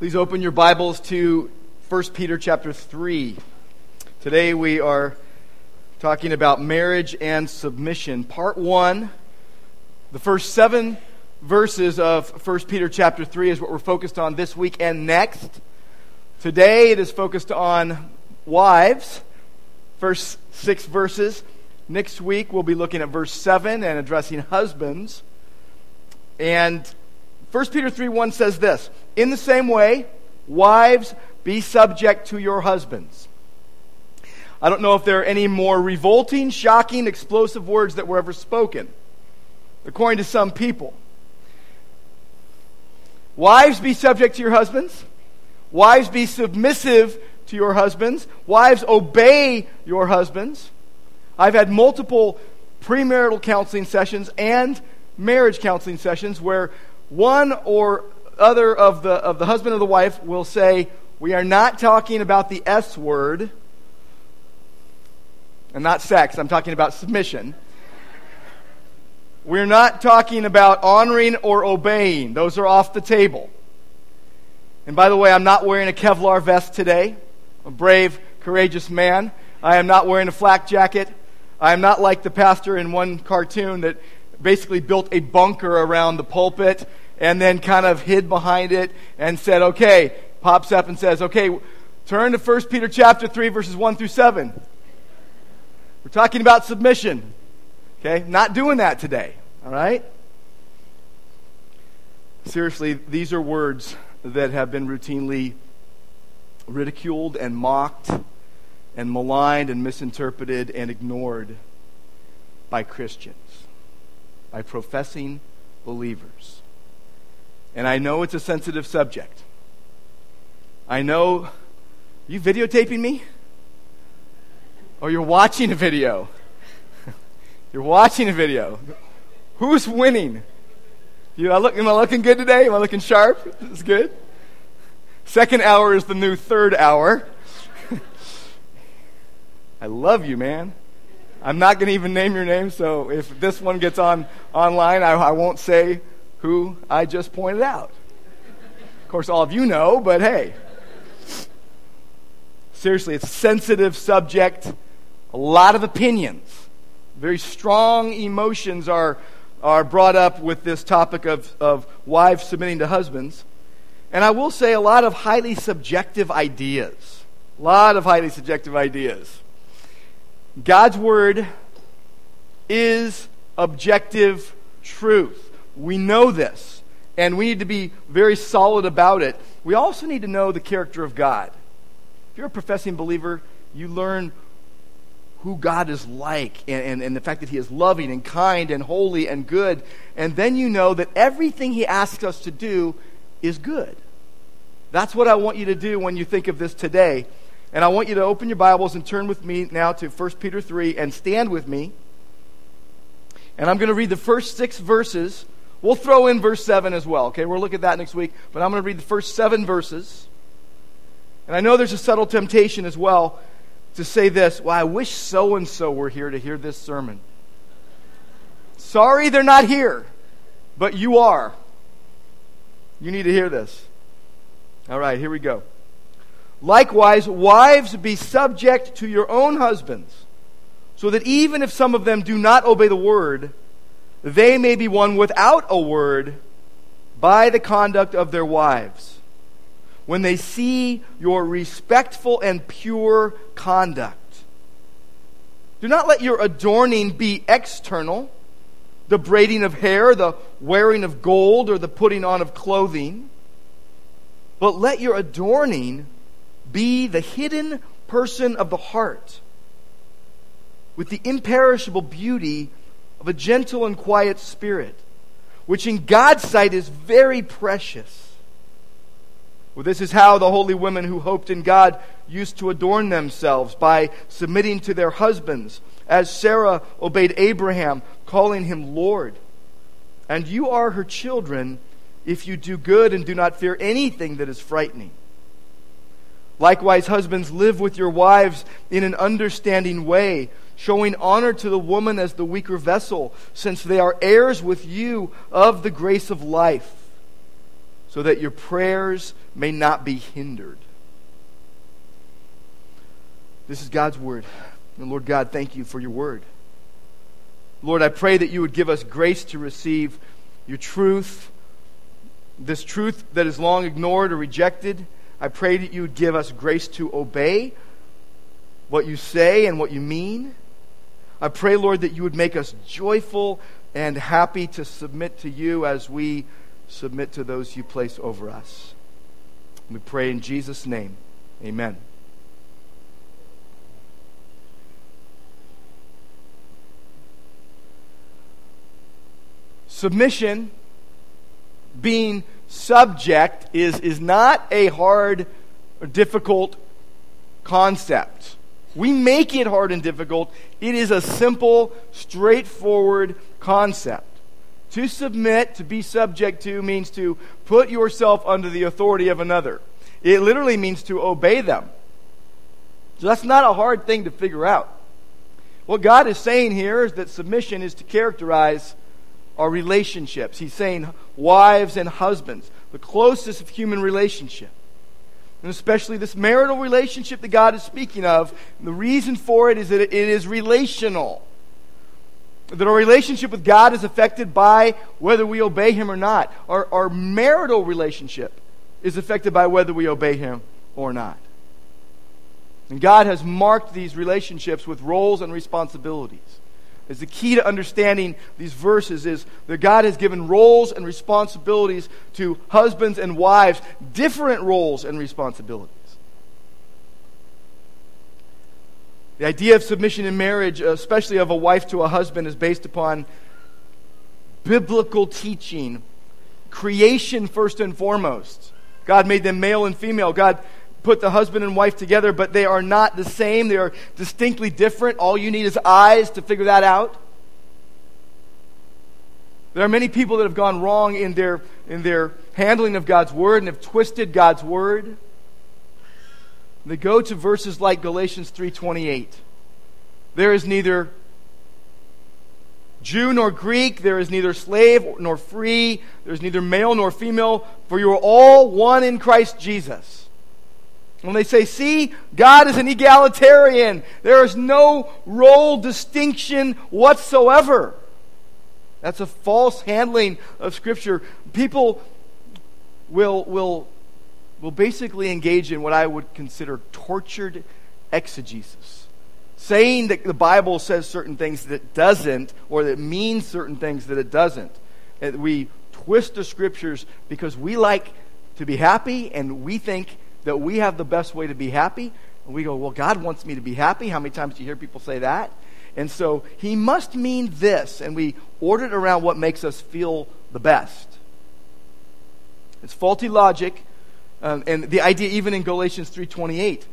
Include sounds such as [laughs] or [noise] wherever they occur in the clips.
Please open your Bibles to 1 Peter chapter 3. Today we are talking about marriage and submission. Part 1, the first seven verses of 1 Peter chapter 3 is what we're focused on this week and next. Today it is focused on wives, first six verses. Next week we'll be looking at verse 7 and addressing husbands. And 1 Peter 3 1 says this In the same way, wives, be subject to your husbands. I don't know if there are any more revolting, shocking, explosive words that were ever spoken, according to some people. Wives, be subject to your husbands. Wives, be submissive to your husbands. Wives, obey your husbands. I've had multiple premarital counseling sessions and marriage counseling sessions where one or other of the, of the husband or the wife will say, We are not talking about the S word, and not sex, I'm talking about submission. We're not talking about honoring or obeying, those are off the table. And by the way, I'm not wearing a Kevlar vest today. a brave, courageous man. I am not wearing a flak jacket. I am not like the pastor in one cartoon that basically built a bunker around the pulpit and then kind of hid behind it and said, okay, pops up and says, okay, turn to 1 Peter chapter 3, verses 1 through 7. We're talking about submission. Okay? Not doing that today. All right? Seriously, these are words that have been routinely ridiculed and mocked and maligned and misinterpreted and ignored by Christians, by professing believers. And I know it's a sensitive subject. I know. Are you videotaping me? Or you're watching a video? [laughs] you're watching a video. Who's winning? You, I look, am I looking good today? Am I looking sharp? Is good? Second hour is the new third hour. [laughs] I love you, man. I'm not going to even name your name, so if this one gets on online, I, I won't say who I just pointed out. Of course, all of you know, but hey. Seriously, it's a sensitive subject, a lot of opinions. Very strong emotions are, are brought up with this topic of, of wives submitting to husbands. And I will say a lot of highly subjective ideas. A lot of highly subjective ideas. God's word is objective truth. We know this, and we need to be very solid about it. We also need to know the character of God. If you're a professing believer, you learn who God is like and, and, and, the fact that He is loving and kind and holy and good. And then you know that everything He asks us to do is good. That's what I want you to do when you think of this today. And I want you to open your Bibles and turn with me now to 1 Peter 3 and stand with me. And I'm going to read the first six verses We'll throw in verse 7 as well, okay? We'll look at that next week. But I'm going to read the first seven verses. And I know there's a subtle temptation as well to say this well, I wish so and so were here to hear this sermon. Sorry they're not here, but you are. You need to hear this. All right, here we go. Likewise, wives, be subject to your own husbands, so that even if some of them do not obey the word, they may be won without a word by the conduct of their wives. When they see your respectful and pure conduct, do not let your adorning be external, the braiding of hair, the wearing of gold, or the putting on of clothing, but let your adorning be the hidden person of the heart with the imperishable beauty of a gentle and quiet spirit, which in God's sight is very precious. Well, this is how the holy women who hoped in God used to adorn themselves by submitting to their husbands, as Sarah obeyed Abraham, calling him Lord. And you are her children if you do good and do not fear anything that is frightening. Likewise, husbands, live with your wives in an understanding way showing honor to the woman as the weaker vessel, since they are heirs with you of the grace of life, so that your prayers may not be hindered. This is God's word. And Lord God, thank you for your word. Lord, I pray that you would give us grace to receive your truth, this truth that is long ignored or rejected. I pray that you would give us grace to obey what you say and what you mean. I pray, Lord, that you would make us joyful and happy to submit to you as we submit to those you place over us. We pray in Jesus' name. Amen. Submission, being subject, is, is not a hard or difficult concept. We make it hard and difficult. It is a simple, straightforward concept. To submit, to be subject to, means to put yourself under the authority of another. It literally means to obey them. So that's not a hard thing to figure out. What God is saying here is that submission is to characterize our relationships. He's saying wives and husbands, the closest of human relationship. And especially this marital relationship that God is speaking of. the reason for it is that it is relational that our relationship with God is affected by whether we obey Him or not. Our, our marital relationship is affected by whether we obey Him or not. And God has marked these relationships with roles and responsibilities. As the key to understanding these verses is that God has given roles and responsibilities to husbands and wives, different roles and responsibilities. The idea of submission in marriage, especially of a wife to a husband, is based upon biblical teaching. Creation, first and foremost. God made them male and female. God put the husband and wife together, but they are not the same. They are distinctly different. All you need is eyes to figure that out. There are many people that have gone wrong in their, in their handling of God's word and have twisted God's word. They go to verses like Galatians 3:28. There is neither Jew nor Greek, there is neither slave nor free, there is neither male nor female, for you are all one in Christ Jesus. When they say, see, God is an egalitarian, there is no role distinction whatsoever. That's a false handling of Scripture. People will, will will basically engage in what I would consider tortured exegesis. Saying that the Bible says certain things that it doesn't, or that means certain things that it doesn't. And we twist the scriptures because we like to be happy and we think that we have the best way to be happy. And we go, well, God wants me to be happy. How many times do you hear people say that? And so he must mean this, and we order it around what makes us feel the best. It's faulty logic um, and the idea, even in Galatians 3.28,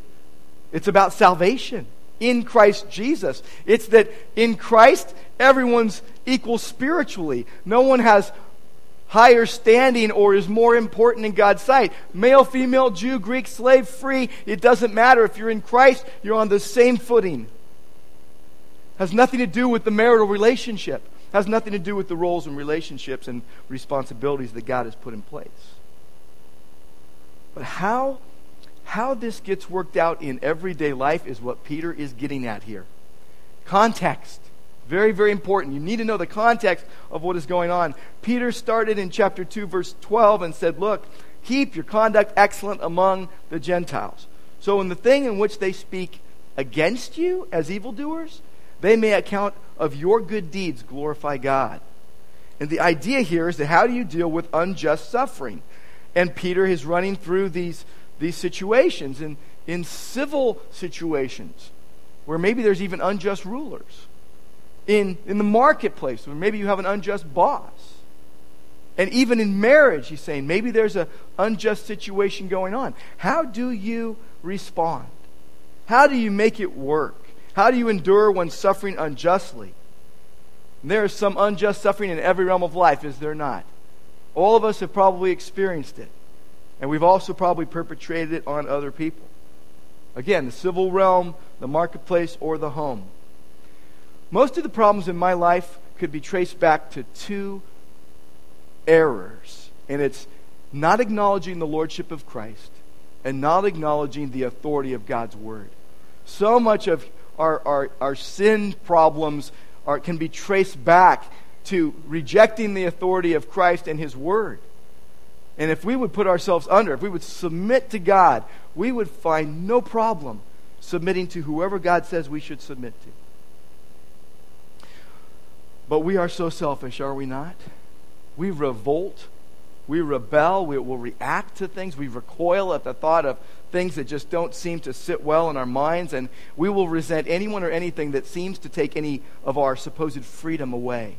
it's about salvation in Christ Jesus. It's that in Christ, everyone's equal spiritually. No one has higher standing or is more important in God's sight. Male, female, Jew, Greek, slave, free, it doesn't matter. If you're in Christ, you're on the same footing. Has nothing to do with the marital relationship. Has nothing to do with the roles and relationships and responsibilities that God has put in place. But how, how this gets worked out in everyday life is what Peter is getting at here. Context. Very, very important. You need to know the context of what is going on. Peter started in chapter 2, verse 12, and said, Look, keep your conduct excellent among the Gentiles. So, in the thing in which they speak against you as evildoers, they may account of your good deeds glorify God. And the idea here is that how do you deal with unjust suffering? And Peter is running through these, these situations in, in civil situations where maybe there's even unjust rulers. In, in the marketplace where maybe you have an unjust boss. And even in marriage, he's saying maybe there's an unjust situation going on. How do you respond? How do you make it work? How do you endure when suffering unjustly? And there is some unjust suffering in every realm of life, is there not? All of us have probably experienced it. And we've also probably perpetrated it on other people. Again, the civil realm, the marketplace, or the home. Most of the problems in my life could be traced back to two errors. And it's not acknowledging the lordship of Christ and not acknowledging the authority of God's word. So much of our, our, our sin problems are, can be traced back to rejecting the authority of Christ and his word. And if we would put ourselves under, if we would submit to God, we would find no problem submitting to whoever God says we should submit to. But we are so selfish, are we not? We revolt, we rebel, we will react to things, we recoil at the thought of things that just don't seem to sit well in our minds, and we will resent anyone or anything that seems to take any of our supposed freedom away.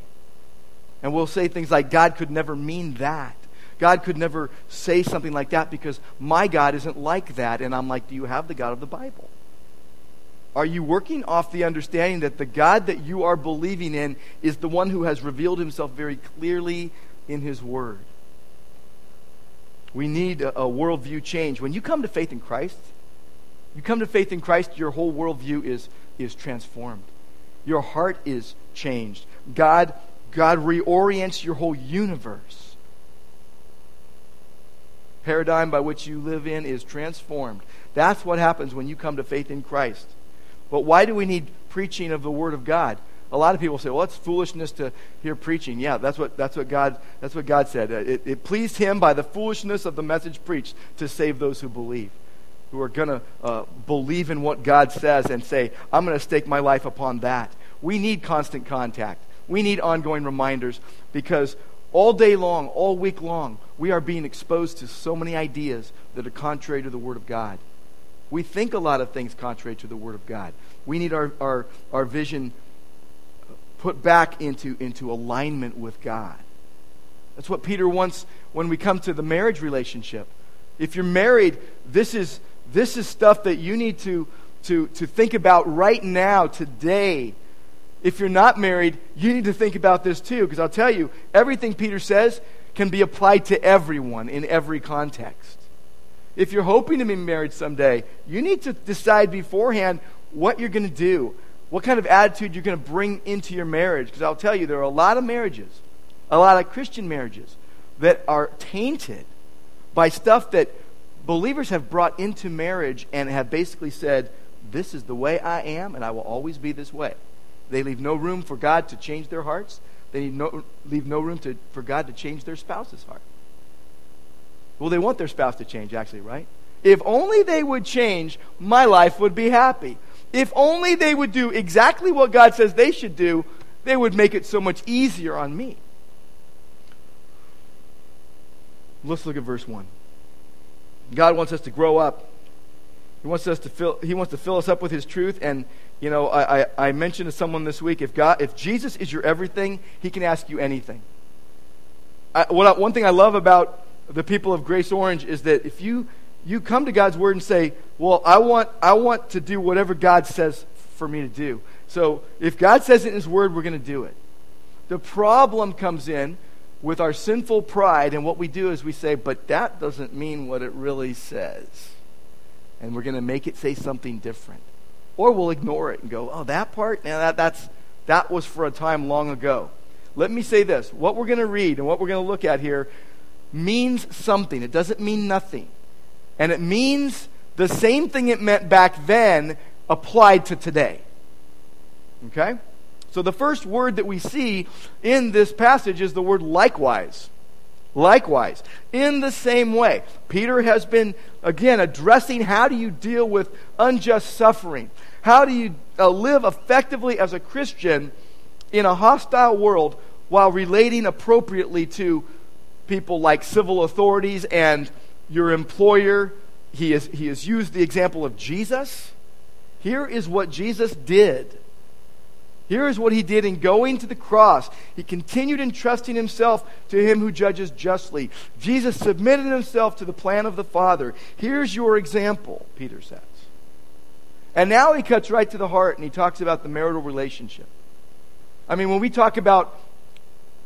And we'll say things like, God could never mean that. God could never say something like that because my God isn't like that. And I'm like, do you have the God of the Bible? Are you working off the understanding that the God that you are believing in is the one who has revealed himself very clearly in his word? We need a, a worldview change. When you come to faith in Christ, you come to faith in Christ, your whole worldview is, is transformed. Your heart is changed. God, God reorients your whole universe paradigm by which you live in is transformed. That's what happens when you come to faith in Christ. But why do we need preaching of the Word of God? A lot of people say, "Well, it's foolishness to hear preaching." Yeah, that's what that's what God that's what God said. It, it pleased Him by the foolishness of the message preached to save those who believe, who are going to uh, believe in what God says and say, "I'm going to stake my life upon that." We need constant contact. We need ongoing reminders because all day long, all week long, we are being exposed to so many ideas that are contrary to the Word of God. We think a lot of things contrary to the Word of God. We need our, our, our vision put back into, into alignment with God. That's what Peter wants when we come to the marriage relationship. If you're married, this is, this is stuff that you need to, to, to think about right now, today if you're not married, you need to think about this too, because I'll tell you, everything Peter says can be applied to everyone in every context. If you're hoping to be married someday, you need to decide beforehand what you're going to do, what kind of attitude you're going to bring into your marriage. Because I'll tell you, there are a lot of marriages, a lot of Christian marriages, that are tainted by stuff that believers have brought into marriage and have basically said, This is the way I am, and I will always be this way. They leave no room for God to change their hearts. They no, leave no room to, for God to change their spouse's heart. Well, they want their spouse to change, actually, right? If only they would change, my life would be happy. If only they would do exactly what God says they should do, they would make it so much easier on me. Let's look at verse 1. God wants us to grow up. He wants us to fill, he wants to fill us up with his truth and you know, I, I, I, mentioned to someone this week if, God, if Jesus is your everything, he can ask you anything. I, what one thing I love about the people of Grace Orange is that if you, you come to God's Word and say, Well, I want, I want to do whatever God says for me to do. So if God says it in His Word, we're going to do it. The problem comes in with our sinful pride, and what we do is we say, But that doesn't mean what it really says. And we're going to make it say something different or we'll ignore it and go, oh, that part? Now that, that's, that was for a time long ago. Let me say this what we're going to read and what we're going to look at here means something. It doesn't mean nothing. And it means the same thing it meant back then applied to today. Okay? So the first word that we see in this passage is the word likewise. Likewise, in the same way, Peter has been, again, addressing how do you deal with unjust suffering? How do you uh, live effectively as a Christian in a hostile world while relating appropriately to people like civil authorities and your employer? He, is, he has used the example of Jesus. Here is what Jesus did. Here is what he did in going to the cross. He continued entrusting himself to him who judges justly. Jesus submitted himself to the plan of the Father. Here's your example, Peter says. And now he cuts right to the heart and he talks about the marital relationship. I mean, when we talk about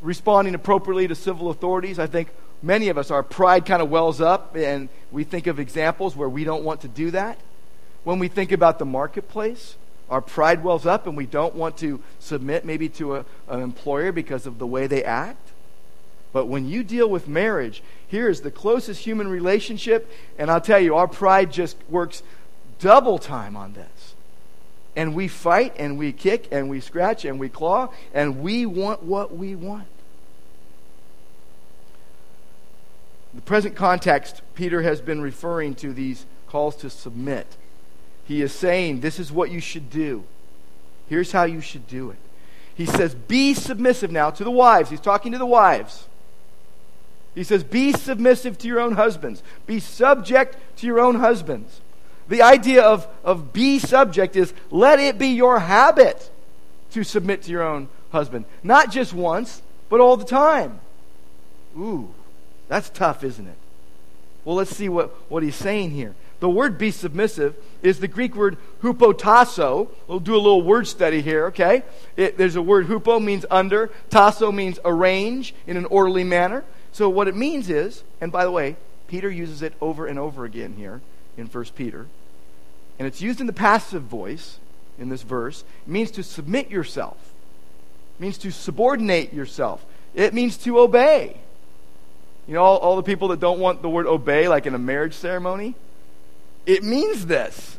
responding appropriately to civil authorities, I think many of us, our pride kind of wells up and we think of examples where we don't want to do that. When we think about the marketplace, our pride wells up and we don't want to submit maybe to a, an employer because of the way they act. But when you deal with marriage, here is the closest human relationship, and I'll tell you, our pride just works double time on this. And we fight and we kick and we scratch and we claw and we want what we want. The present context, Peter has been referring to these calls to submit. He is saying, This is what you should do. Here's how you should do it. He says, Be submissive now to the wives. He's talking to the wives. He says, Be submissive to your own husbands. Be subject to your own husbands. The idea of, of be subject is let it be your habit to submit to your own husband. Not just once, but all the time. Ooh. That's tough, isn't it? Well, let's see what, what he's saying here. The word be submissive is the Greek word hupotasso. We'll do a little word study here, okay? It, there's a word hupo means under, tasso means arrange in an orderly manner. So what it means is, and by the way, Peter uses it over and over again here in 1 Peter, and it's used in the passive voice in this verse. It means to submit yourself. It means to subordinate yourself. It means to obey. You know, all, all the people that don't want the word obey, like in a marriage ceremony? It means this.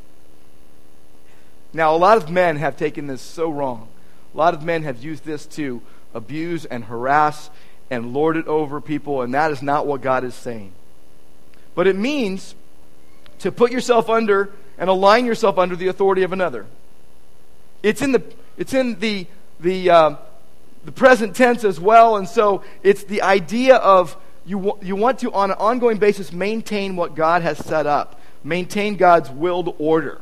Now, a lot of men have taken this so wrong. A lot of men have used this to abuse and harass and lord it over people, and that is not what God is saying. But it means to put yourself under and align yourself under the authority of another. It's in the, it's in the, the, uh, the present tense as well, and so it's the idea of you, you want to, on an ongoing basis, maintain what God has set up, maintain God's willed order.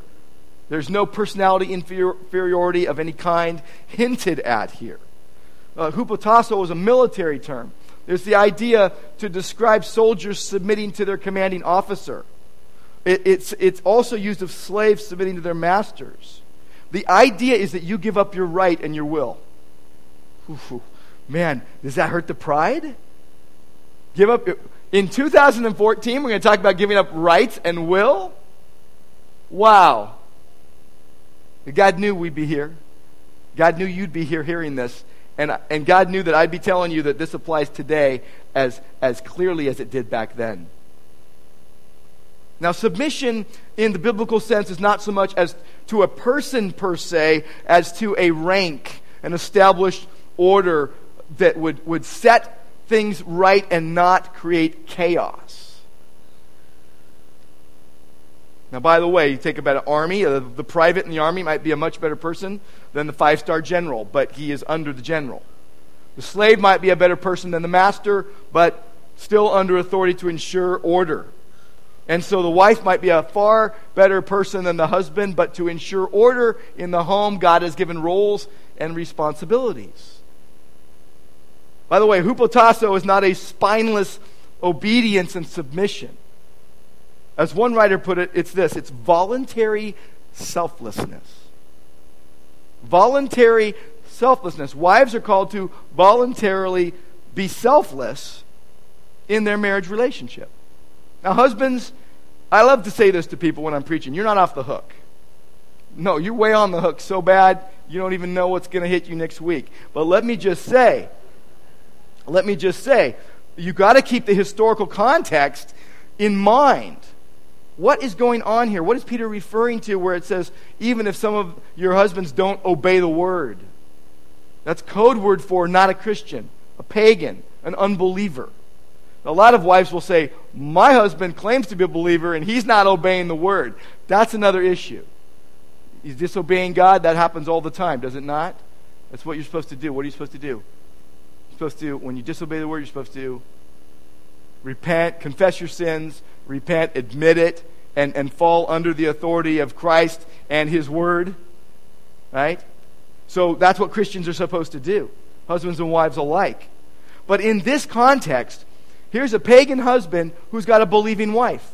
There's no personality inferiority of any kind hinted at here. Uh, hupotasso was a military term. There's the idea to describe soldiers submitting to their commanding officer. It, it's, it's also used of slaves submitting to their masters. The idea is that you give up your right and your will. Ooh, man, does that hurt the pride? Give up. In 2014, we're going to talk about giving up rights and will. Wow. God knew we'd be here. God knew you'd be here hearing this. And, and God knew that I'd be telling you that this applies today as, as clearly as it did back then. Now, submission in the biblical sense is not so much as to a person per se, as to a rank, an established order that would, would set things right and not create chaos. Now, by the way, you think about an army, uh, the private in the army might be a much better person than the five star general, but he is under the general. The slave might be a better person than the master, but still under authority to ensure order. And so the wife might be a far better person than the husband, but to ensure order in the home, God has given roles and responsibilities. By the way, hupotasso is not a spineless obedience and submission. As one writer put it, it's this it's voluntary selflessness. Voluntary selflessness. Wives are called to voluntarily be selfless in their marriage relationship. Now, husbands, I love to say this to people when I'm preaching you're not off the hook. No, you're way on the hook so bad you don't even know what's going to hit you next week. But let me just say, let me just say, you've got to keep the historical context in mind. What is going on here? What is Peter referring to where it says, even if some of your husbands don't obey the word? That's code word for not a Christian, a pagan, an unbeliever. A lot of wives will say, My husband claims to be a believer and he's not obeying the word. That's another issue. He's disobeying God. That happens all the time, does it not? That's what you're supposed to do. What are you supposed to do? Supposed to, when you disobey the word, you're supposed to repent, confess your sins, repent, admit it, and, and fall under the authority of Christ and His Word. Right? So that's what Christians are supposed to do, husbands and wives alike. But in this context, here's a pagan husband who's got a believing wife.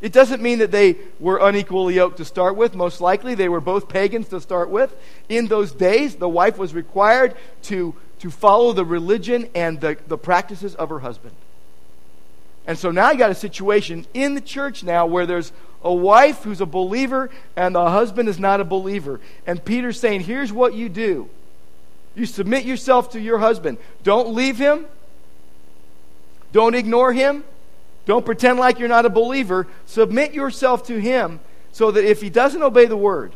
It doesn't mean that they were unequally yoked to start with. Most likely, they were both pagans to start with. In those days, the wife was required to to follow the religion and the, the practices of her husband. And so now you got a situation in the church now where there's a wife who's a believer and the husband is not a believer. And Peter's saying, here's what you do you submit yourself to your husband. Don't leave him, Don't ignore him. Don't pretend like you're not a believer. Submit yourself to him so that if he doesn't obey the word,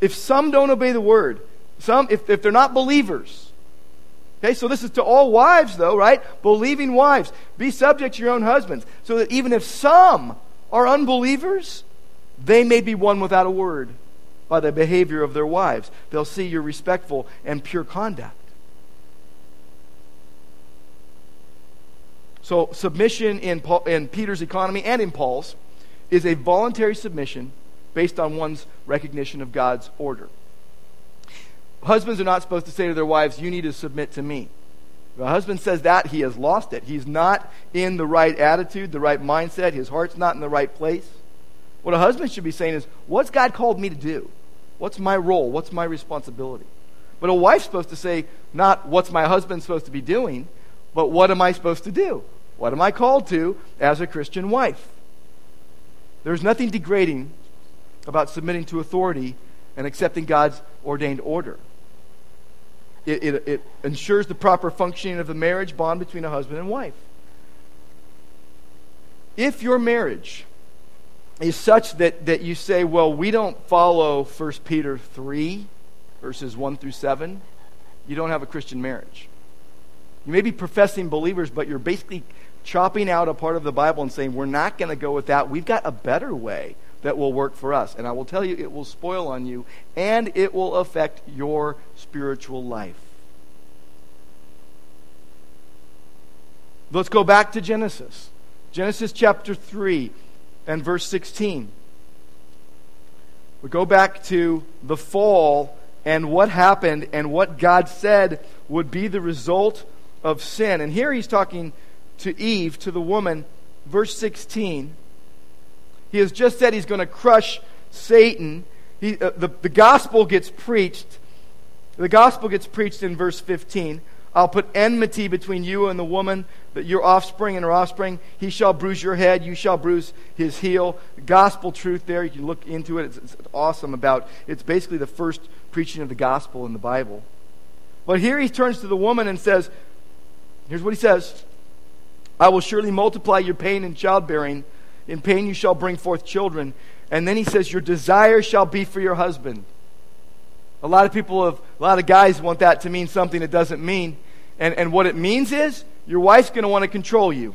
if some don't obey the word, some if, if they're not believers, okay, so this is to all wives though, right? Believing wives, be subject to your own husbands, so that even if some are unbelievers, they may be won without a word by the behavior of their wives. They'll see your respectful and pure conduct. So, submission in, Paul, in Peter's economy and in Paul's is a voluntary submission based on one's recognition of God's order. Husbands are not supposed to say to their wives, You need to submit to me. If a husband says that, he has lost it. He's not in the right attitude, the right mindset. His heart's not in the right place. What a husband should be saying is, What's God called me to do? What's my role? What's my responsibility? But a wife's supposed to say, not what's my husband supposed to be doing, but what am I supposed to do? What am I called to as a Christian wife? There's nothing degrading about submitting to authority and accepting God's ordained order. It, it, it, ensures the proper functioning of the marriage bond between a husband and wife. If your marriage is such that, that you say, well, we don't follow 1 Peter 3, verses 1 through 7, you don't have a Christian marriage. You may be professing believers, but you're basically chopping out a part of the Bible and saying, we're not going to go with that. We've got a better way that will work for us. And I will tell you, it will spoil on you and it will affect your spiritual life. Let's go back to Genesis. Genesis chapter 3 and verse 16. We go back to the fall and what happened and what God said would be the result of sin. And here he's talking to Eve, to the woman, verse 16. He has just said he's going to crush Satan. He, uh, the, the gospel gets preached. The gospel gets preached in verse 15. I'll put enmity between you and the woman, that your offspring and her offspring. He shall bruise your head, you shall bruise his heel. Gospel truth there. You can look into it. It's, it's awesome about it's basically the first preaching of the gospel in the Bible. But here he turns to the woman and says, here's what he says I will surely multiply your pain in childbearing. In pain you shall bring forth children. And then he says, Your desire shall be for your husband. A lot of people have, a lot of guys want that to mean something it doesn't mean. And, and what it means is, your wife's going to want to control you.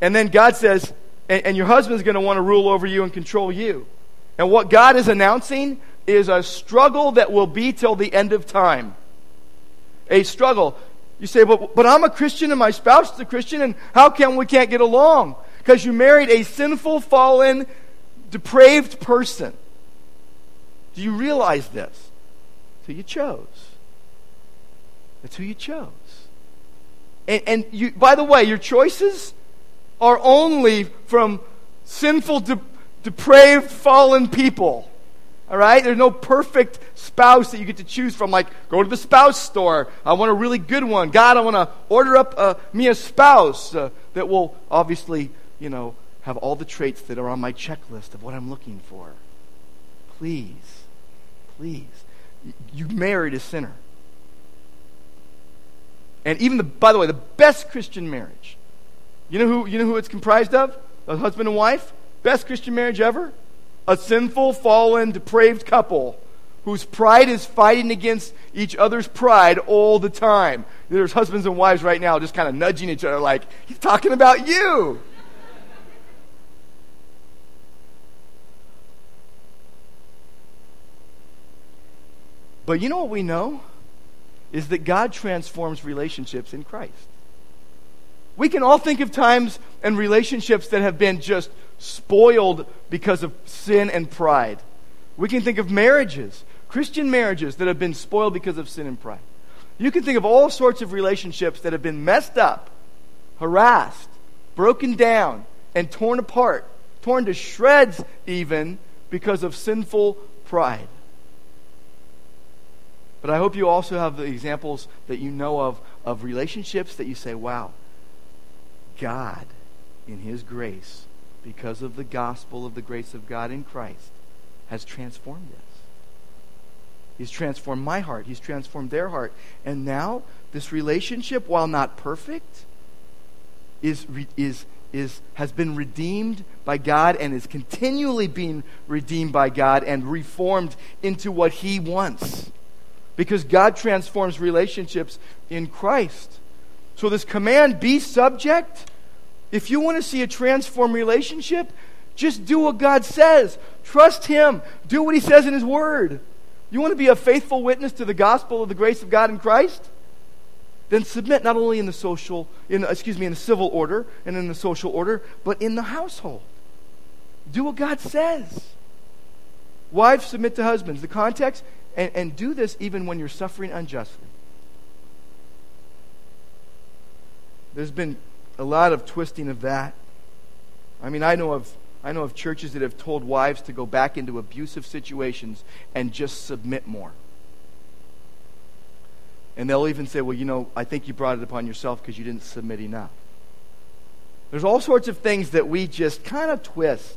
And then God says, and, and your husband's going to want to rule over you and control you. And what God is announcing is a struggle that will be till the end of time. A struggle. You say, but, but I'm a Christian and my spouse is a Christian, and how come we can't get along? Because you married a sinful, fallen, depraved person. Do you realize this? Who you chose. That's who you chose. And, and you, by the way, your choices are only from sinful, de- depraved, fallen people. All right? There's no perfect spouse that you get to choose from. Like, go to the spouse store. I want a really good one. God, I want to order up uh, me a spouse uh, that will obviously, you know, have all the traits that are on my checklist of what I'm looking for. Please, please. You married a sinner. And even the, by the way, the best Christian marriage. You know who, you know who it's comprised of? A husband and wife? Best Christian marriage ever? a sinful, fallen, depraved couple whose pride is fighting against each other's pride all the time. There's husbands and wives right now just kind of nudging each other like, he's talking about you. But you know what we know? Is that God transforms relationships in Christ. We can all think of times and relationships that have been just spoiled because of sin and pride. We can think of marriages, Christian marriages that have been spoiled because of sin and pride. You can think of all sorts of relationships that have been messed up, harassed, broken down, and torn apart, torn to shreds even because of sinful pride. But I hope you also have the examples that you know of of relationships that you say, wow, God, in His grace, because of the gospel of the grace of God in Christ, has transformed us. He's transformed my heart. He's transformed their heart. And now, this relationship, while not perfect, is, is, is, has been redeemed by God and is continually being redeemed by God and reformed into what He wants. Because God transforms relationships in Christ. So, this command, be subject, if you want to see a transformed relationship, just do what God says. Trust Him. Do what He says in His Word. You want to be a faithful witness to the gospel of the grace of God in Christ? Then submit not only in the social, in, excuse me, in the civil order and in the social order, but in the household. Do what God says. Wives, submit to husbands. The context, and, and do this even when you're suffering unjustly. There's been a lot of twisting of that. I mean, I know of I know of churches that have told wives to go back into abusive situations and just submit more. And they'll even say, well, you know, I think you brought it upon yourself because you didn't submit enough. There's all sorts of things that we just kind of twist.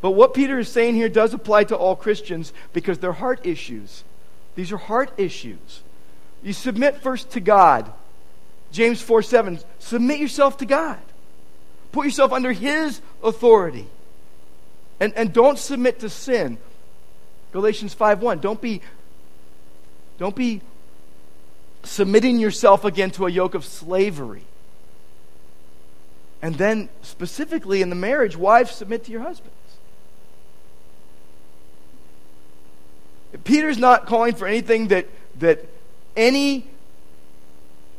But what Peter is saying here does apply to all Christians because they're heart issues. These are heart issues. You submit first to God. James 4 7, submit yourself to God. Put yourself under His authority. And, and don't submit to sin. Galatians 5 1. Don't be, don't be submitting yourself again to a yoke of slavery. And then, specifically in the marriage, wives submit to your husbands. Peter's not calling for anything that, that any,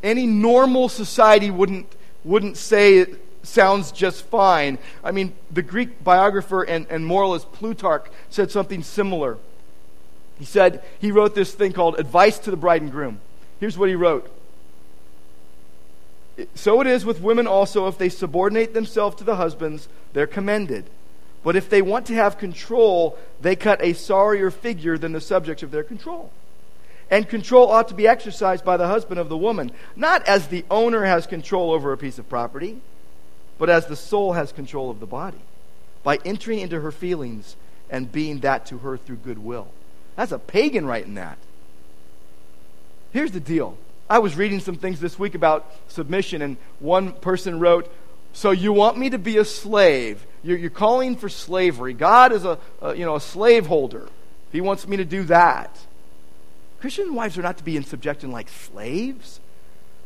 any normal society wouldn't, wouldn't say sounds just fine. I mean, the Greek biographer and, and moralist Plutarch said something similar. He said, he wrote this thing called Advice to the Bride and Groom. Here's what he wrote So it is with women also, if they subordinate themselves to the husbands, they're commended. But if they want to have control, they cut a sorrier figure than the subjects of their control. And control ought to be exercised by the husband of the woman, not as the owner has control over a piece of property but as the soul has control of the body, by entering into her feelings and being that to her through goodwill. That's a pagan writing that. Here's the deal. I was reading some things this week about submission, and one person wrote, So you want me to be a slave? You're, you're calling for slavery. God is a, a, you know, a slaveholder. He wants me to do that. Christian wives are not to be in subjection like slaves.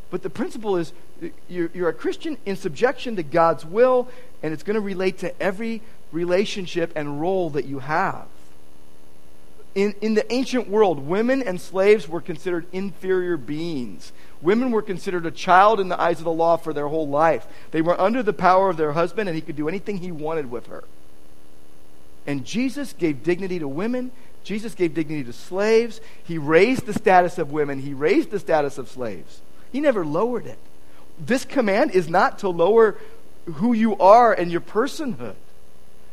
But the principle is you're, you're a Christian in subjection to God's will, and it's going to relate to every relationship and role that you have. In, in the ancient world, women and slaves were considered inferior beings. Women were considered a child in the eyes of the law for their whole life. They were under the power of their husband, and he could do anything he wanted with her. And Jesus gave dignity to women. Jesus gave dignity to slaves. He raised the status of women. He raised the status of slaves. He never lowered it. This command is not to lower who you are and your personhood.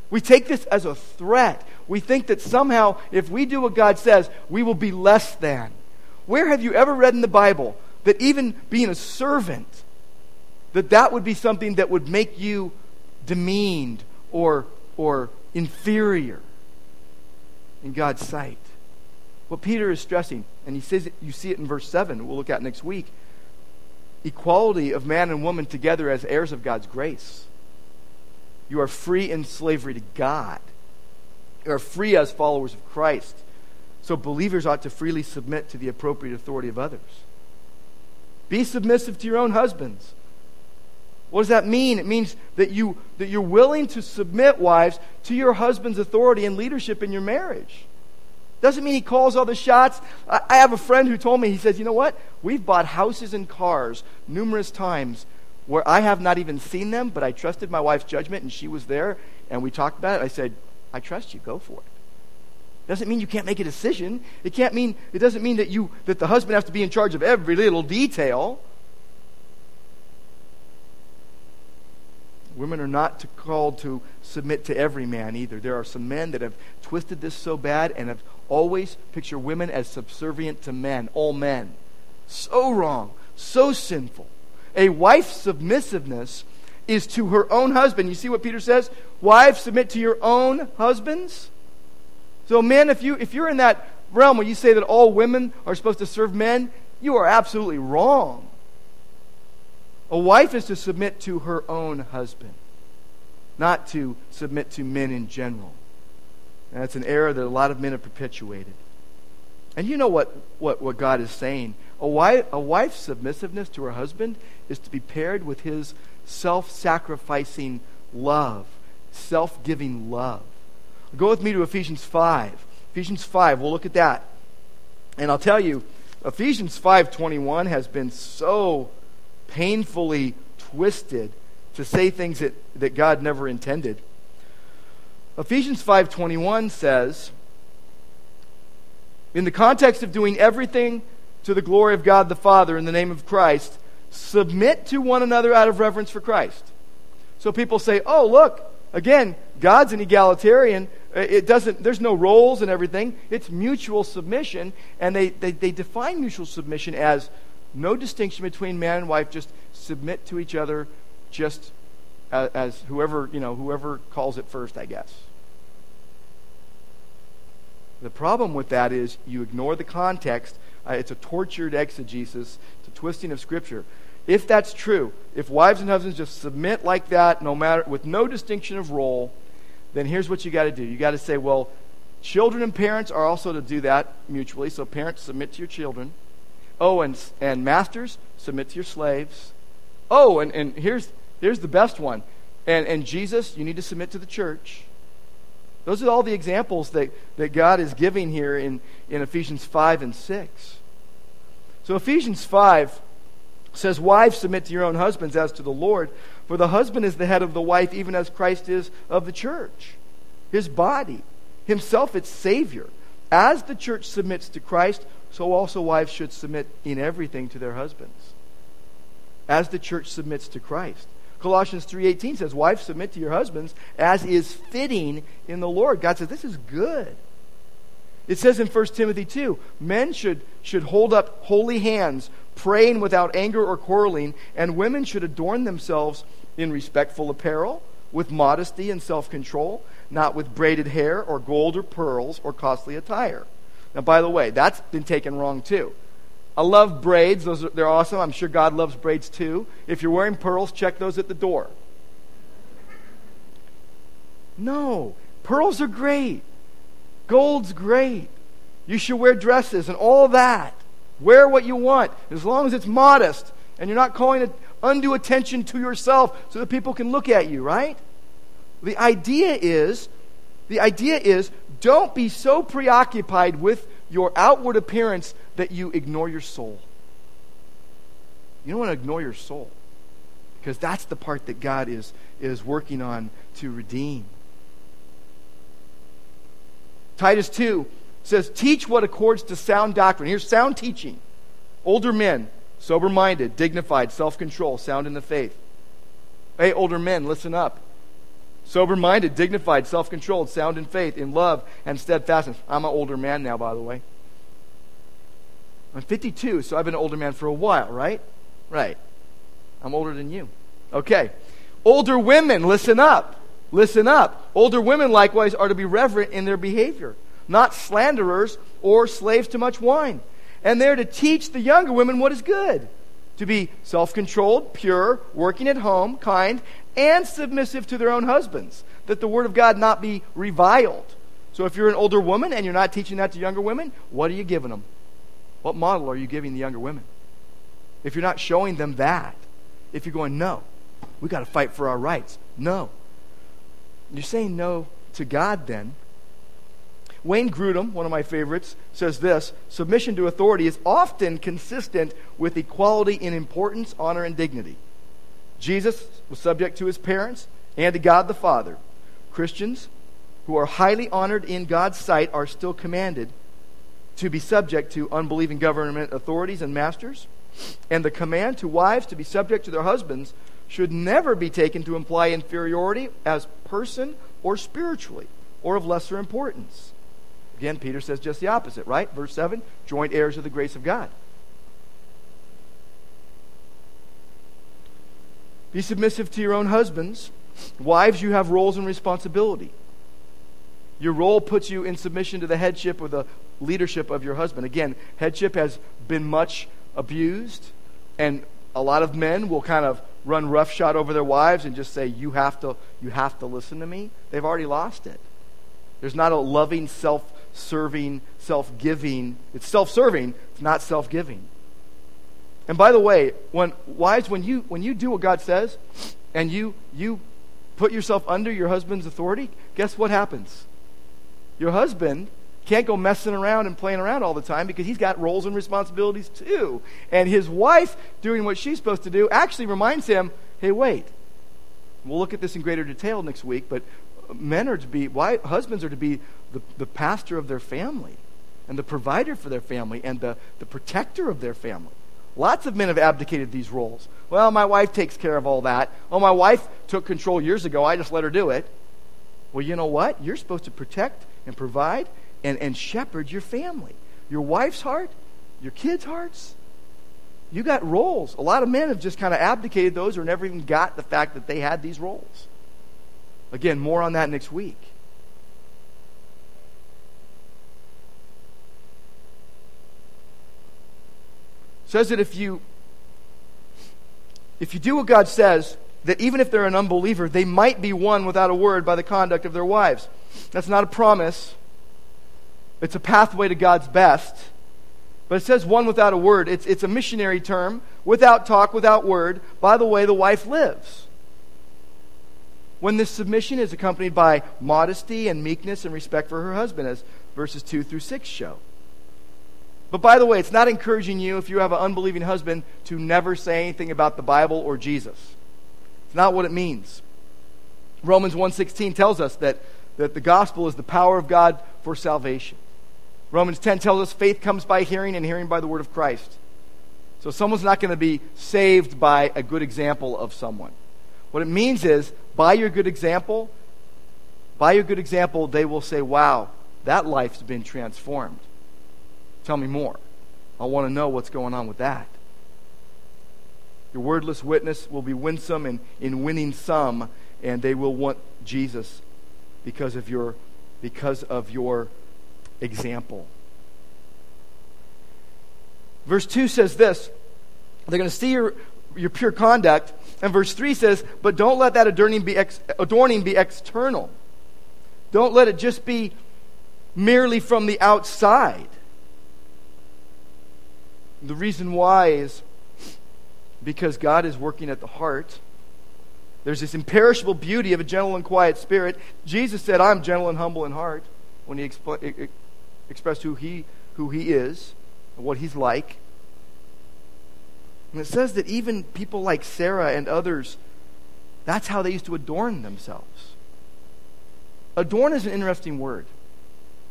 We take this as a threat. We think that somehow, if we do what God says, we will be less than. Where have you ever read in the Bible that even being a servant, that that would be something that would make you demeaned or, or inferior in God's sight? What Peter is stressing, and he says it, you see it in verse 7, we'll look at next week equality of man and woman together as heirs of God's grace. You are free in slavery to God. You are free as followers of Christ. So believers ought to freely submit to the appropriate authority of others. Be submissive to your own husbands. What does that mean? It means that, you, that you're willing to submit, wives, to your husband's authority and leadership in your marriage. Doesn't mean he calls all the shots. I, I have a friend who told me, he says, you know what? We've bought houses and cars numerous times where I have not even seen them, but I trusted my wife's judgment and she was there and we talked about it. I said, I trust you, go for it. Doesn't mean you can't make a decision. It can't mean it doesn't mean that you that the husband has to be in charge of every little detail. Women are not to, called to submit to every man either. There are some men that have twisted this so bad and have always picture women as subservient to men, all men. So wrong, so sinful. A wife's submissiveness is to her own husband. You see what Peter says? Wives, submit to your own husbands. So, men, if, you, if you're in that realm where you say that all women are supposed to serve men, you are absolutely wrong. A wife is to submit to her own husband, not to submit to men in general. And that's an error that a lot of men have perpetuated. And you know what, what, what God is saying? A, wife, a wife's submissiveness to her husband is to be paired with his self sacrificing love, self giving love. Go with me to Ephesians 5. Ephesians 5, we'll look at that. And I'll tell you, Ephesians 5:21 has been so painfully twisted to say things that, that God never intended. Ephesians 5:21 says, in the context of doing everything to the glory of God the Father in the name of Christ, submit to one another out of reverence for Christ. So people say, "Oh, look, again, God's an egalitarian. It doesn't there's no roles and everything. It's mutual submission." And they, they, they define mutual submission as no distinction between man and wife, just submit to each other just as, as whoever, you know, whoever calls it first, I guess. The problem with that is you ignore the context. Uh, it's a tortured exegesis, it's a twisting of Scripture. If that's true, if wives and husbands just submit like that, no matter with no distinction of role, then here's what you got to do. You got to say, well, children and parents are also to do that mutually. So parents submit to your children. Oh, and and masters submit to your slaves. Oh, and, and here's here's the best one. And and Jesus, you need to submit to the church. Those are all the examples that, that God is giving here in, in Ephesians 5 and 6. So Ephesians 5 says, Wives, submit to your own husbands as to the Lord, for the husband is the head of the wife, even as Christ is of the church, his body, himself its Savior. As the church submits to Christ, so also wives should submit in everything to their husbands. As the church submits to Christ. Colossians 3:18 says, "Wives submit to your husbands as is fitting in the Lord." God says this is good. It says in 1 Timothy 2, men should, should hold up holy hands, praying without anger or quarreling, and women should adorn themselves in respectful apparel, with modesty and self-control, not with braided hair or gold or pearls or costly attire. Now, by the way, that's been taken wrong too. I love braids. Those are, they're awesome. I'm sure God loves braids too. If you're wearing pearls, check those at the door. No, pearls are great. Gold's great. You should wear dresses and all that. Wear what you want, as long as it's modest and you're not calling undue attention to yourself so that people can look at you, right? The idea is, the idea is, don't be so preoccupied with your outward appearance that you ignore your soul. You don't want to ignore your soul because that's the part that God is, is working on to redeem. Titus 2 says, Teach what accords to sound doctrine. Here's sound teaching. Older men, sober minded, dignified, self control, sound in the faith. Hey, older men, listen up. Sober minded, dignified, self controlled, sound in faith, in love, and steadfastness. I'm an older man now, by the way. I'm 52, so I've been an older man for a while, right? Right. I'm older than you. Okay. Older women, listen up. Listen up. Older women, likewise, are to be reverent in their behavior, not slanderers or slaves to much wine. And they're to teach the younger women what is good to be self controlled, pure, working at home, kind, and submissive to their own husbands, that the word of God not be reviled. So if you're an older woman and you're not teaching that to younger women, what are you giving them? What model are you giving the younger women? If you're not showing them that, if you're going, no, we got to fight for our rights. No. You're saying no to God then. Wayne Grudem, one of my favorites, says this submission to authority is often consistent with equality in importance, honor, and dignity. Jesus was subject to his parents and to God the Father. Christians who are highly honored in God's sight are still commanded to be subject to unbelieving government authorities and masters. And the command to wives to be subject to their husbands should never be taken to imply inferiority as person or spiritually or of lesser importance. Again, Peter says just the opposite, right? Verse 7 joint heirs of the grace of God. Be submissive to your own husbands. Wives, you have roles and responsibility. Your role puts you in submission to the headship or the leadership of your husband. Again, headship has been much abused, and a lot of men will kind of run roughshod over their wives and just say, you have to, you have to listen to me. They've already lost it. There's not a loving, self serving, self giving. It's self serving, it's not self giving. And by the way, when wives, when you when you do what God says and you you put yourself under your husband's authority, guess what happens? Your husband can't go messing around and playing around all the time because he's got roles and responsibilities too. And his wife doing what she's supposed to do actually reminds him, hey, wait. We'll look at this in greater detail next week, but men are to be, why, husbands are to be the, the pastor of their family and the provider for their family and the, the protector of their family. Lots of men have abdicated these roles. Well, my wife takes care of all that. Oh, my wife took control years ago. I just let her do it. Well, you know what? You're supposed to protect and provide and, and shepherd your family. Your wife's heart, your kids' hearts. You got roles. A lot of men have just kind of abdicated those or never even got the fact that they had these roles. Again, more on that next week. Says that if you if you do what God says, that even if they're an unbeliever, they might be won without a word by the conduct of their wives. That's not a promise. It's a pathway to God's best. But it says won without a word. It's, it's a missionary term. Without talk, without word. By the way, the wife lives when this submission is accompanied by modesty and meekness and respect for her husband, as verses 2 through 6 show. But by the way, it's not encouraging you, if you have an unbelieving husband, to never say anything about the Bible or Jesus. It's not what it means. Romans 1.16 tells us that, that the gospel is the power of God for salvation. Romans 10 tells us faith comes by hearing and hearing by the word of Christ. So someone's not going to be saved by a good example of someone. What it means is, by your good example, by your good example, they will say, wow, that life's been transformed. Tell me more. I want to know what's going on with that. Your wordless witness will be winsome in, in winning some, and they will want Jesus because of your, because of your example. Verse 2 says this They're going to see your, your pure conduct. And verse 3 says, But don't let that adorning be, ex- adorning be external. Don't let it just be merely from the outside. The reason why is because God is working at the heart. There's this imperishable beauty of a gentle and quiet spirit. Jesus said, I'm gentle and humble in heart when he expl- expressed who he, who he is and what he's like. And it says that even people like Sarah and others, that's how they used to adorn themselves. Adorn is an interesting word.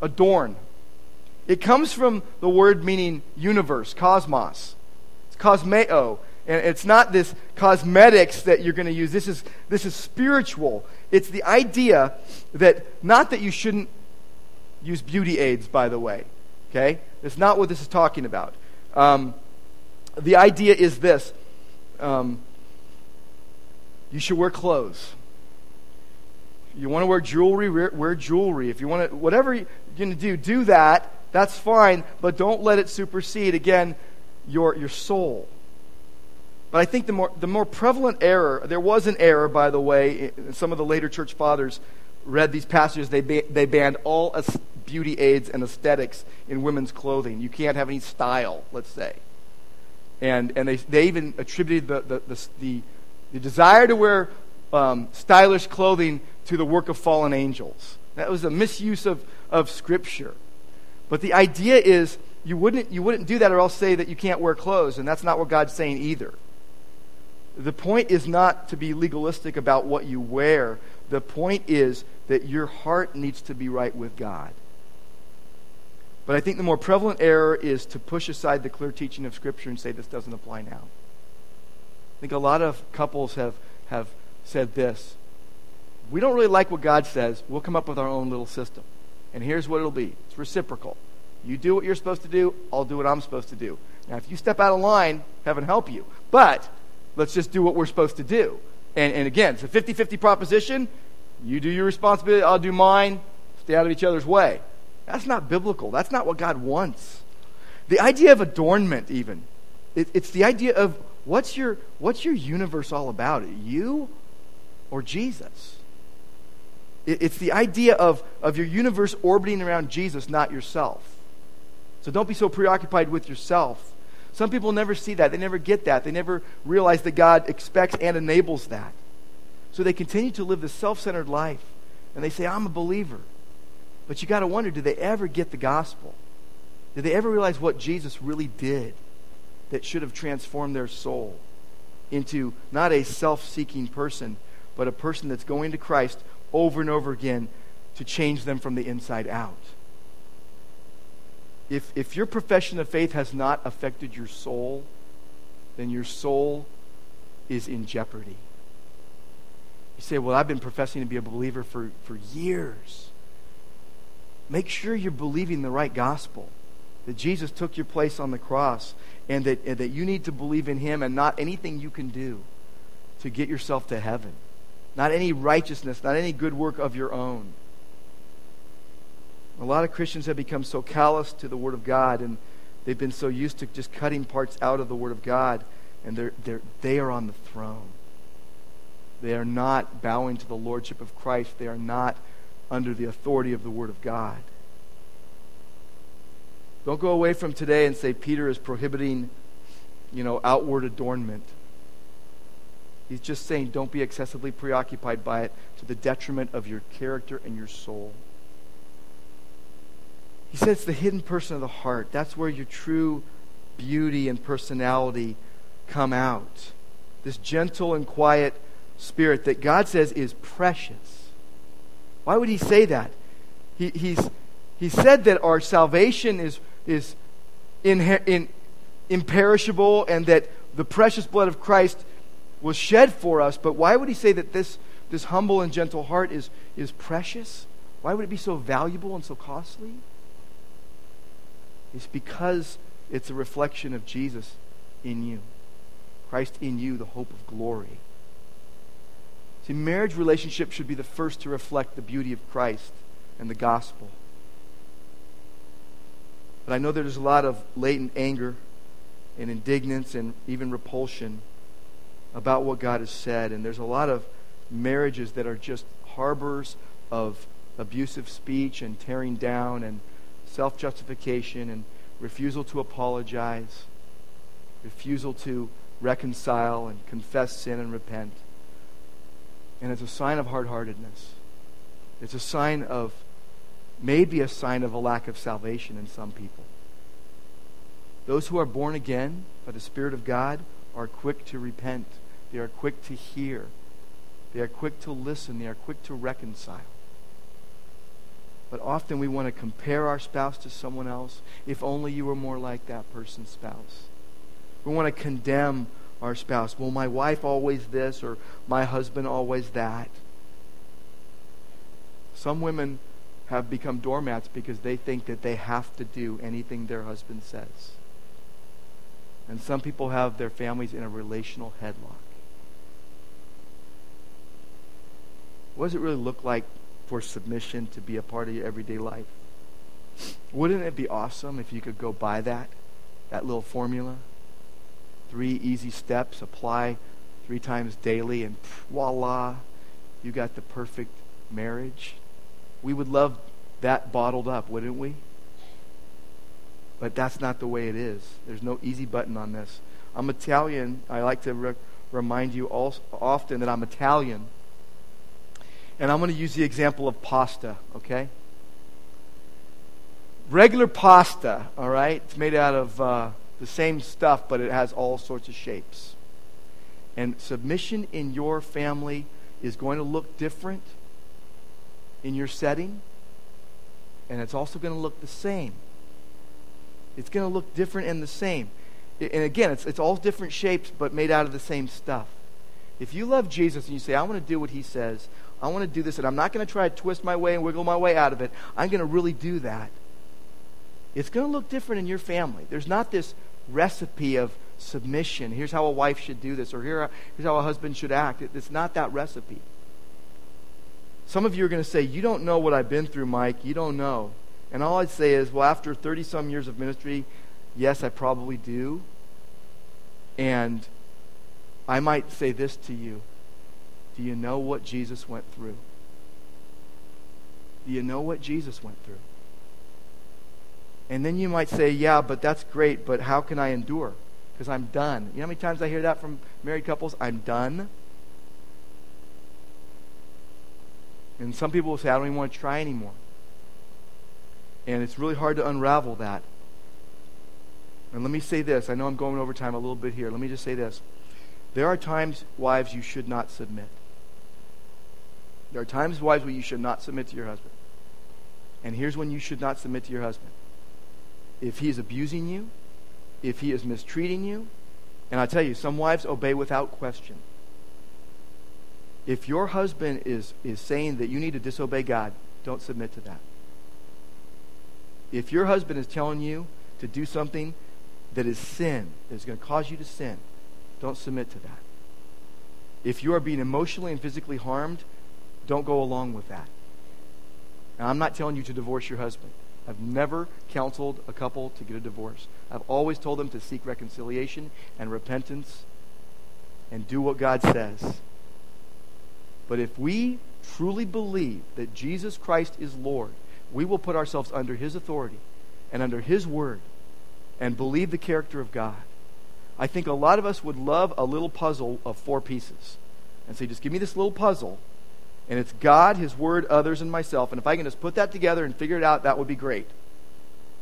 Adorn. It comes from the word meaning universe, cosmos. It's cosmeo. And it's not this cosmetics that you're going to use. This is, this is spiritual. It's the idea that, not that you shouldn't use beauty aids, by the way. Okay? That's not what this is talking about. Um, the idea is this um, you should wear clothes. You want to wear jewelry, wear jewelry. If you want to, whatever you're going to do, do that. That's fine, but don't let it supersede, again, your, your soul. But I think the more, the more prevalent error, there was an error, by the way, some of the later church fathers read these passages, they, ba- they banned all beauty aids and aesthetics in women's clothing. You can't have any style, let's say. And, and they, they even attributed the, the, the, the, the desire to wear um, stylish clothing to the work of fallen angels. That was a misuse of, of Scripture. But the idea is you wouldn't, you wouldn't do that or else say that you can't wear clothes, and that's not what God's saying either. The point is not to be legalistic about what you wear. The point is that your heart needs to be right with God. But I think the more prevalent error is to push aside the clear teaching of Scripture and say this doesn't apply now. I think a lot of couples have, have said this. We don't really like what God says. We'll come up with our own little system. And here's what it'll be it's reciprocal. You do what you're supposed to do, I'll do what I'm supposed to do. Now, if you step out of line, heaven help you. But let's just do what we're supposed to do. And, and again, it's a 50 50 proposition. You do your responsibility, I'll do mine. Stay out of each other's way. That's not biblical. That's not what God wants. The idea of adornment, even, it, it's the idea of what's your, what's your universe all about? You or Jesus? It's the idea of, of your universe orbiting around Jesus, not yourself. So don't be so preoccupied with yourself. Some people never see that. They never get that. They never realize that God expects and enables that. So they continue to live the self centered life. And they say, I'm a believer. But you got to wonder do they ever get the gospel? Did they ever realize what Jesus really did that should have transformed their soul into not a self seeking person, but a person that's going to Christ over and over again to change them from the inside out? If, if your profession of faith has not affected your soul, then your soul is in jeopardy. You say, Well, I've been professing to be a believer for, for years. Make sure you're believing the right gospel that Jesus took your place on the cross and that, and that you need to believe in him and not anything you can do to get yourself to heaven. Not any righteousness, not any good work of your own. A lot of Christians have become so callous to the Word of God and they've been so used to just cutting parts out of the Word of God and they're, they're, they are on the throne. They are not bowing to the Lordship of Christ. They are not under the authority of the Word of God. Don't go away from today and say Peter is prohibiting, you know, outward adornment. He's just saying don't be excessively preoccupied by it to the detriment of your character and your soul. He said it's the hidden person of the heart. That's where your true beauty and personality come out. This gentle and quiet spirit that God says is precious. Why would he say that? He, he's, he said that our salvation is, is in, in, imperishable and that the precious blood of Christ was shed for us, but why would he say that this, this humble and gentle heart is, is precious? Why would it be so valuable and so costly? It's because it's a reflection of Jesus in you. Christ in you, the hope of glory. See, marriage relationship should be the first to reflect the beauty of Christ and the gospel. But I know there's a lot of latent anger and indignance and even repulsion about what God has said. And there's a lot of marriages that are just harbors of abusive speech and tearing down and self justification and refusal to apologize, refusal to reconcile and confess sin and repent. And it's a sign of hard heartedness. It's a sign of, maybe a sign of a lack of salvation in some people. Those who are born again by the Spirit of God are quick to repent, they are quick to hear, they are quick to listen, they are quick to reconcile. But often we want to compare our spouse to someone else. If only you were more like that person's spouse. We want to condemn our spouse. Well, my wife always this, or my husband always that. Some women have become doormats because they think that they have to do anything their husband says. And some people have their families in a relational headlock. What does it really look like for submission to be a part of your everyday life. Wouldn't it be awesome if you could go buy that, that little formula? Three easy steps, apply three times daily, and voila, you got the perfect marriage. We would love that bottled up, wouldn't we? But that's not the way it is. There's no easy button on this. I'm Italian. I like to re- remind you also often that I'm Italian. And I'm going to use the example of pasta, okay? Regular pasta, all right? It's made out of uh, the same stuff, but it has all sorts of shapes. And submission in your family is going to look different in your setting, and it's also going to look the same. It's going to look different and the same. And again, it's, it's all different shapes, but made out of the same stuff. If you love Jesus and you say, I want to do what he says, I want to do this, and I'm not going to try to twist my way and wiggle my way out of it. I'm going to really do that. It's going to look different in your family. There's not this recipe of submission. Here's how a wife should do this, or here, here's how a husband should act. It's not that recipe. Some of you are going to say, You don't know what I've been through, Mike. You don't know. And all I'd say is, Well, after 30 some years of ministry, yes, I probably do. And I might say this to you Do you know what Jesus went through? Do you know what Jesus went through? And then you might say, Yeah, but that's great, but how can I endure? Because I'm done. You know how many times I hear that from married couples? I'm done. And some people will say, I don't even want to try anymore. And it's really hard to unravel that. And let me say this. I know I'm going over time a little bit here. Let me just say this. There are times, wives, you should not submit. There are times, wives, where you should not submit to your husband. And here's when you should not submit to your husband. If he is abusing you, if he is mistreating you, and I tell you, some wives obey without question. If your husband is, is saying that you need to disobey God, don't submit to that. If your husband is telling you to do something that is sin, that is going to cause you to sin, don't submit to that. If you are being emotionally and physically harmed, don't go along with that. Now, I'm not telling you to divorce your husband. I've never counseled a couple to get a divorce. I've always told them to seek reconciliation and repentance and do what God says. But if we truly believe that Jesus Christ is Lord, we will put ourselves under His authority and under His word and believe the character of God. I think a lot of us would love a little puzzle of four pieces and say, just give me this little puzzle, and it's God, His Word, others, and myself. And if I can just put that together and figure it out, that would be great.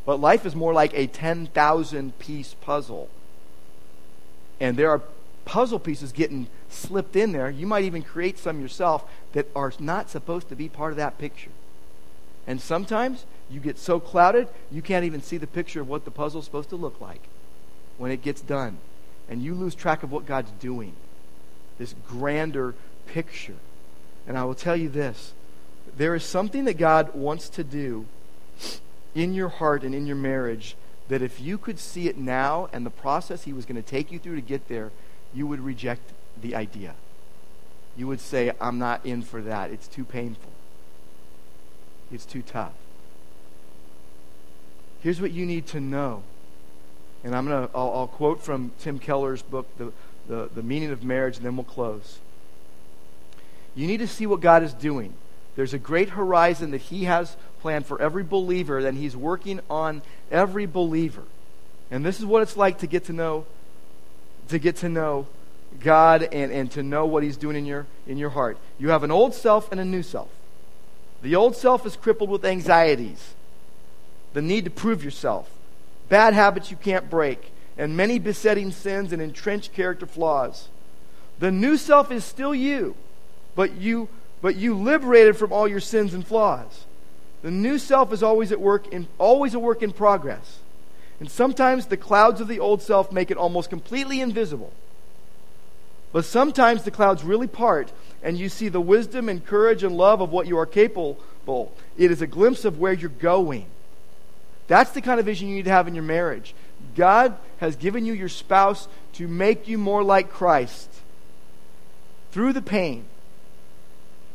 But life is more like a 10,000 piece puzzle. And there are puzzle pieces getting slipped in there. You might even create some yourself that are not supposed to be part of that picture. And sometimes you get so clouded, you can't even see the picture of what the puzzle's supposed to look like when it gets done. And you lose track of what God's doing. This grander picture. And I will tell you this there is something that God wants to do in your heart and in your marriage that if you could see it now and the process He was going to take you through to get there, you would reject the idea. You would say, I'm not in for that. It's too painful, it's too tough. Here's what you need to know. And I'm going to, I'll, I'll, quote from Tim Keller's book, the, the, the Meaning of Marriage, and then we'll close. You need to see what God is doing. There's a great horizon that He has planned for every believer, and He's working on every believer. And this is what it's like to get to know, to get to know God and, and to know what He's doing in your, in your heart. You have an old self and a new self. The old self is crippled with anxieties, the need to prove yourself, bad habits you can't break, and many besetting sins and entrenched character flaws. The new self is still you but you but you liberated from all your sins and flaws. The new self is always at work in always a work in progress. And sometimes the clouds of the old self make it almost completely invisible. But sometimes the clouds really part and you see the wisdom and courage and love of what you are capable. It is a glimpse of where you're going. That's the kind of vision you need to have in your marriage. God has given you your spouse to make you more like Christ through the pain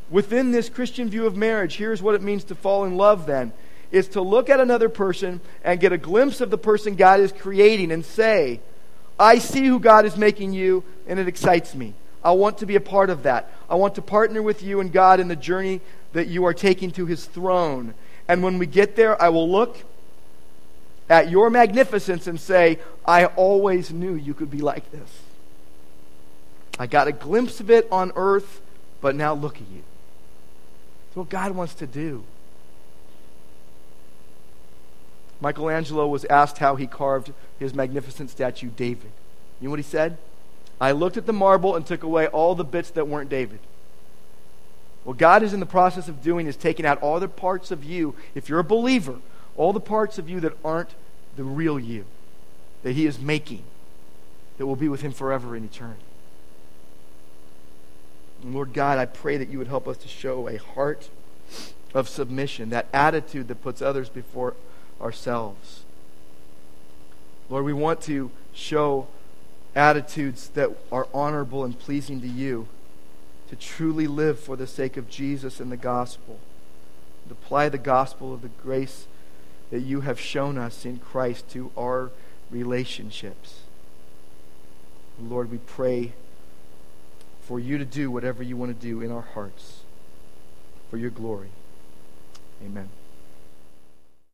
within this Christian view of marriage, here's what it means to fall in love then is to look at another person and get a glimpse of the person God is creating and say, I see who God is making you, and it excites me. I want to be a part of that. I want to partner with you and God in the journey that you are taking to his throne. And when we get there, I will look at your magnificence and say, I always knew you could be like this. I got a glimpse of it on earth, but now look at you. It's what God wants to do. Michelangelo was asked how he carved his magnificent statue, David. You know what he said? I looked at the marble and took away all the bits that weren't David. What God is in the process of doing is taking out all the parts of you, if you're a believer, all the parts of you that aren't the real you, that He is making, that will be with Him forever in eternity. And Lord God, I pray that you would help us to show a heart of submission, that attitude that puts others before ourselves. Lord, we want to show attitudes that are honorable and pleasing to you, to truly live for the sake of Jesus and the gospel, to apply the gospel of the grace that you have shown us in Christ to our relationships. Lord, we pray for you to do whatever you want to do in our hearts for your glory. Amen.